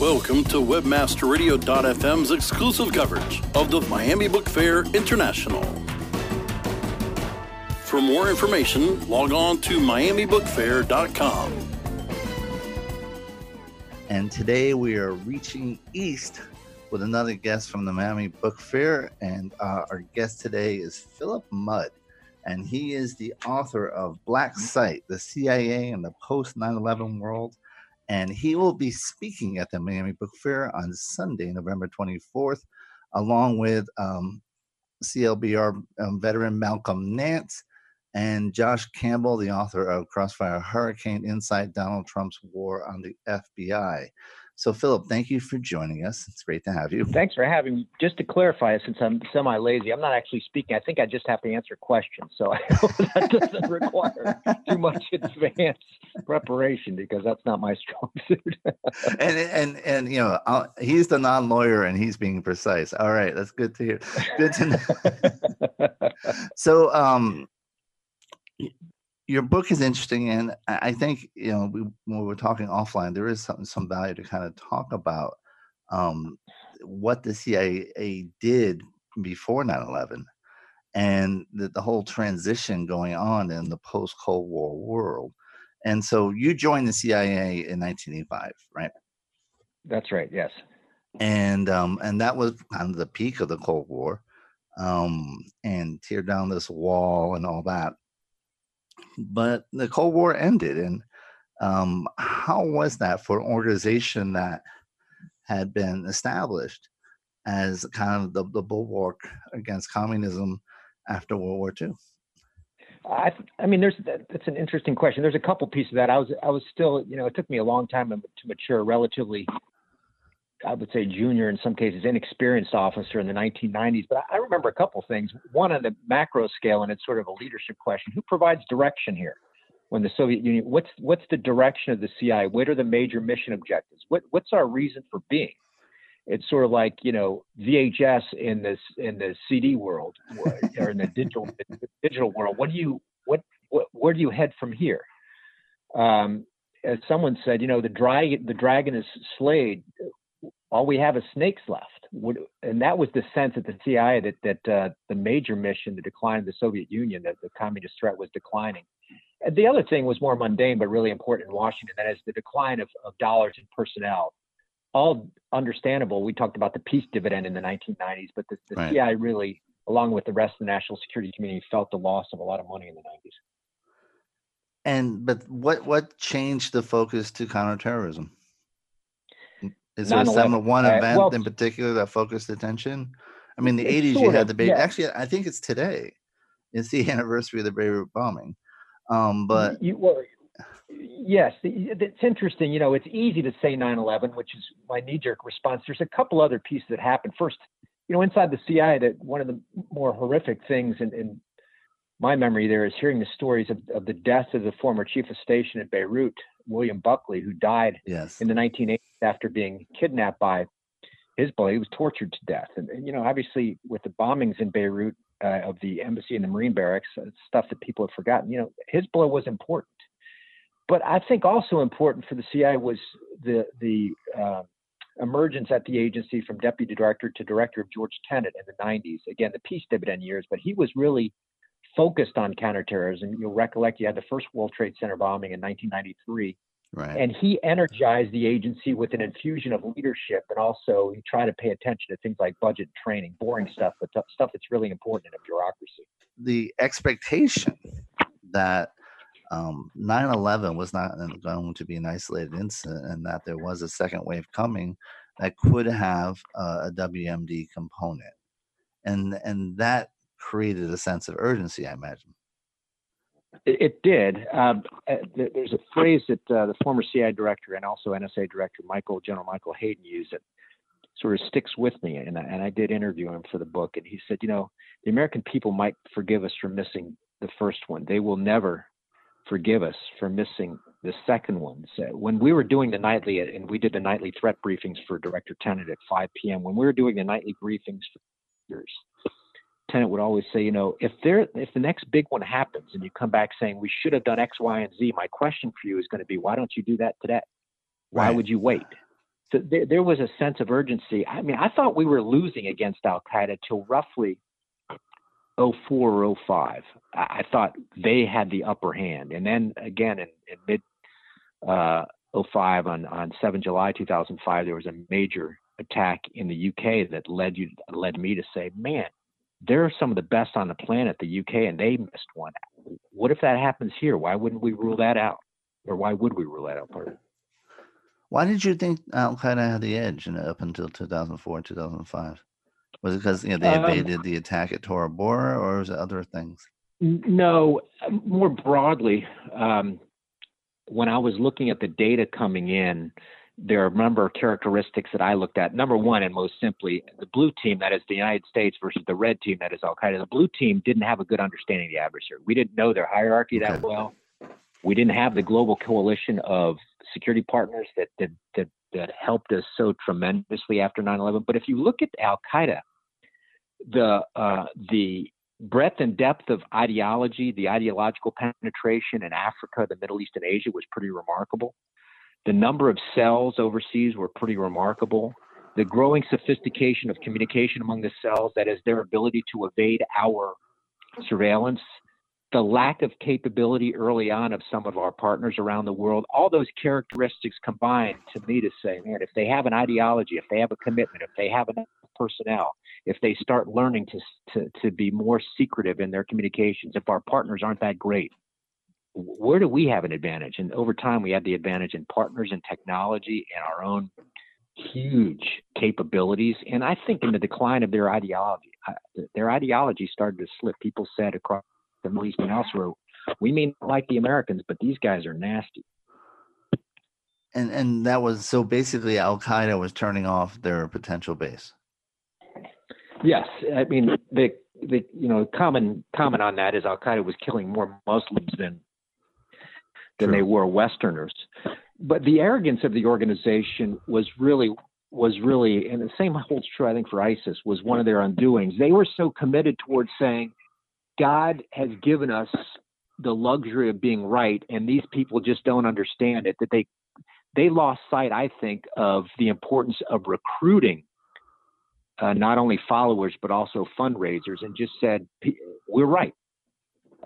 Welcome to WebmasterRadio.fm's exclusive coverage of the Miami Book Fair International. For more information, log on to MiamiBookFair.com. And today we are reaching east with another guest from the Miami Book Fair. And uh, our guest today is Philip Mudd. And he is the author of Black Site, the CIA and the post 9 11 world and he will be speaking at the Miami Book Fair on Sunday, November 24th, along with um, CLBR um, veteran Malcolm Nance and Josh Campbell, the author of Crossfire Hurricane Inside Donald Trump's War on the FBI. So, Philip, thank you for joining us. It's great to have you. Thanks for having me. Just to clarify, since I'm semi lazy, I'm not actually speaking. I think I just have to answer questions. So I hope that doesn't require too much advanced preparation because that's not my strong suit. and, and, and, you know, I'll, he's the non lawyer and he's being precise. All right. That's good to hear. Good to know. so, um, your book is interesting, and I think you know we, when we are talking offline, there is some some value to kind of talk about um, what the CIA did before 9/11 and the, the whole transition going on in the post Cold War world. And so you joined the CIA in 1985, right? That's right. Yes. And um, and that was kind of the peak of the Cold War, um, and tear down this wall and all that but the Cold War ended. And um, how was that for an organization that had been established as kind of the, the bulwark against communism after World War II? I, I mean, there's that's an interesting question. There's a couple pieces of that. I was I was still, you know, it took me a long time to mature, relatively I would say junior in some cases inexperienced officer in the 1990s. But I remember a couple things. One on the macro scale, and it's sort of a leadership question: Who provides direction here? When the Soviet Union, what's what's the direction of the CIA? What are the major mission objectives? What what's our reason for being? It's sort of like you know VHS in this in the CD world or in the digital digital world. What do you what, what where do you head from here? Um, as someone said, you know, the dragon the dragon is slayed all we have is snakes left. And that was the sense at the CIA that that uh, the major mission, the decline of the Soviet Union, that the communist threat was declining. And the other thing was more mundane but really important in Washington. That is the decline of, of dollars and personnel. All understandable. We talked about the peace dividend in the 1990s, but the, the right. CIA really, along with the rest of the national security community, felt the loss of a lot of money in the 90s. And but what what changed the focus to counterterrorism? Is there some one uh, event well, in particular that focused attention? I mean, the 80s you had the Beirut. Yeah. Actually, I think it's today. It's the anniversary of the Beirut bombing. Um, but you, well, yes, it's interesting. You know, it's easy to say 9/11, which is my knee-jerk response. There's a couple other pieces that happened. First, you know, inside the CIA, that one of the more horrific things in, in my memory there is hearing the stories of, of the death of the former chief of station at Beirut, William Buckley, who died yes. in the 1980s after being kidnapped by Hezbollah. He was tortured to death. And, you know, obviously, with the bombings in Beirut uh, of the embassy and the Marine barracks, uh, stuff that people have forgotten, you know, Hezbollah was important. But I think also important for the CIA was the, the, uh, emergence at the agency from deputy director to director of George Tenet in the 90s. Again, the peace dividend years, but he was really focused on counterterrorism. You'll recollect you had the first World Trade Center bombing in 1993. Right. And he energized the agency with an infusion of leadership and also he tried to pay attention to things like budget training, boring stuff, but stuff that's really important in a bureaucracy. The expectation that um, 9-11 was not going to be an isolated incident and that there was a second wave coming that could have a WMD component. And, and that created a sense of urgency, I imagine. It, did. Um, uh, there's a phrase that uh, the former CIA director and also NSA director Michael General Michael Hayden used that sort of sticks with me. And I, and I did interview him for the book, and he said, you know, the American people might forgive us for missing the first one. They will never forgive us for missing the second one. So when we were doing the nightly, and we did the nightly threat briefings for Director Tenet at 5 p.m. When we were doing the nightly briefings for years, Tenet would always say, you know, if there, if the next big one happens and you come back saying we should have done X, Y, and Z, my question for you is going to be, why don't you do that today? Why right. would you wait? So there, there was a sense of urgency. I mean, I thought we were losing against Al Qaeda till roughly 04 or 05. I, thought they had the upper hand. And then again in, in mid uh, 05 on, on 7 July 2005, there was a major attack in the UK that led you led me to say, man, they're some of the best on the planet, the UK, and they missed one. What if that happens here? Why wouldn't we rule that out? Or why would we rule that out? Why did you think Al Qaeda had the edge in, up until 2004, 2005? Was it because you know they um, evaded um, the attack at Tora Bora, or was it other things? No, more broadly, um, when I was looking at the data coming in, there are a number of characteristics that I looked at. Number one, and most simply, the blue team, that is the United States versus the red team, that is Al Qaeda. The blue team didn't have a good understanding of the adversary. We didn't know their hierarchy that well. We didn't have the global coalition of security partners that that that, that helped us so tremendously after 9/11. But if you look at Al Qaeda, the uh, the breadth and depth of ideology, the ideological penetration in Africa, the Middle East, and Asia was pretty remarkable. The number of cells overseas were pretty remarkable. The growing sophistication of communication among the cells, that is, their ability to evade our surveillance, the lack of capability early on of some of our partners around the world, all those characteristics combined to me to say, man, if they have an ideology, if they have a commitment, if they have enough personnel, if they start learning to, to, to be more secretive in their communications, if our partners aren't that great, where do we have an advantage? And over time, we had the advantage in partners and technology and our own huge capabilities. And I think in the decline of their ideology, their ideology started to slip. People said across the Middle East and elsewhere, we may not like the Americans, but these guys are nasty. And and that was so basically Al Qaeda was turning off their potential base. Yes, I mean the the you know common comment on that is Al Qaeda was killing more Muslims than than True. they were Westerners. But the arrogance of the organization was really was really, and the same holds true, I think, for ISIS, was one of their undoings. They were so committed towards saying, God has given us the luxury of being right, and these people just don't understand it. That they they lost sight, I think, of the importance of recruiting uh, not only followers but also fundraisers, and just said, "We're right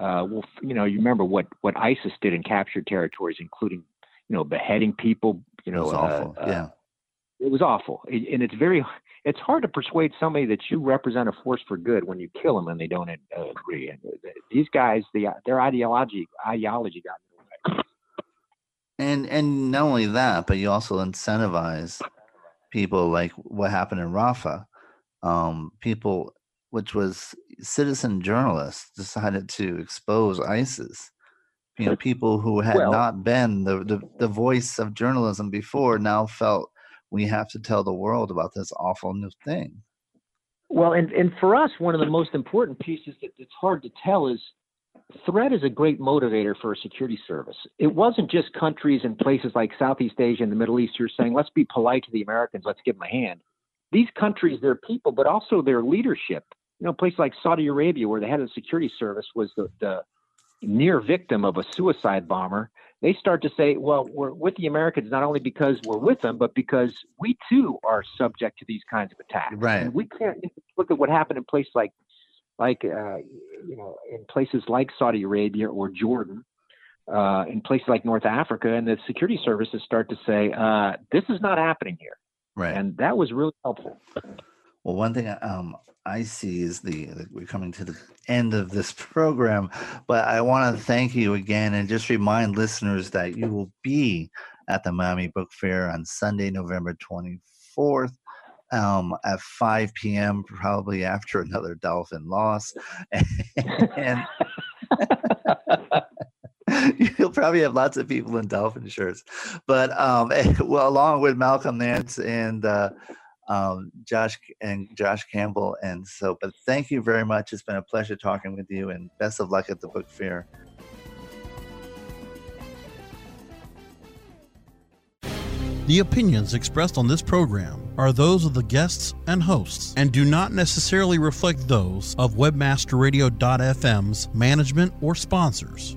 uh, well, you know, you remember what what ISIS did in captured territories, including, you know, beheading people. You know, it was awful. Uh, yeah, it was awful, and it's very it's hard to persuade somebody that you represent a force for good when you kill them and they don't uh, agree. And these guys, the their ideology ideology got in the way. And and not only that, but you also incentivize people like what happened in Raqqa. Um, people which was citizen journalists, decided to expose ISIS. You know, people who had well, not been the, the, the voice of journalism before now felt we have to tell the world about this awful new thing. Well, and, and for us, one of the most important pieces that it's hard to tell is threat is a great motivator for a security service. It wasn't just countries and places like Southeast Asia and the Middle East who are saying, let's be polite to the Americans, let's give them a hand. These countries, their people, but also their leadership you know, a place like Saudi Arabia, where the head of the security service was the, the near victim of a suicide bomber, they start to say, well, we're with the Americans not only because we're with them, but because we too are subject to these kinds of attacks. Right. And we can't look at what happened in places like, like uh, you know, in places like Saudi Arabia or Jordan, uh, in places like North Africa, and the security services start to say, uh, this is not happening here. Right. And that was really helpful. Well, one thing um, I see is the, the, we're coming to the end of this program, but I want to thank you again and just remind listeners that you will be at the Miami Book Fair on Sunday, November 24th. Um, at 5 p.m., probably after another Dolphin loss. and you'll probably have lots of people in Dolphin shirts. But um, well, along with Malcolm Nance and uh, um, Josh and Josh Campbell. And so, but thank you very much. It's been a pleasure talking with you, and best of luck at the book fair. The opinions expressed on this program are those of the guests and hosts and do not necessarily reflect those of webmasterradio.fm's management or sponsors.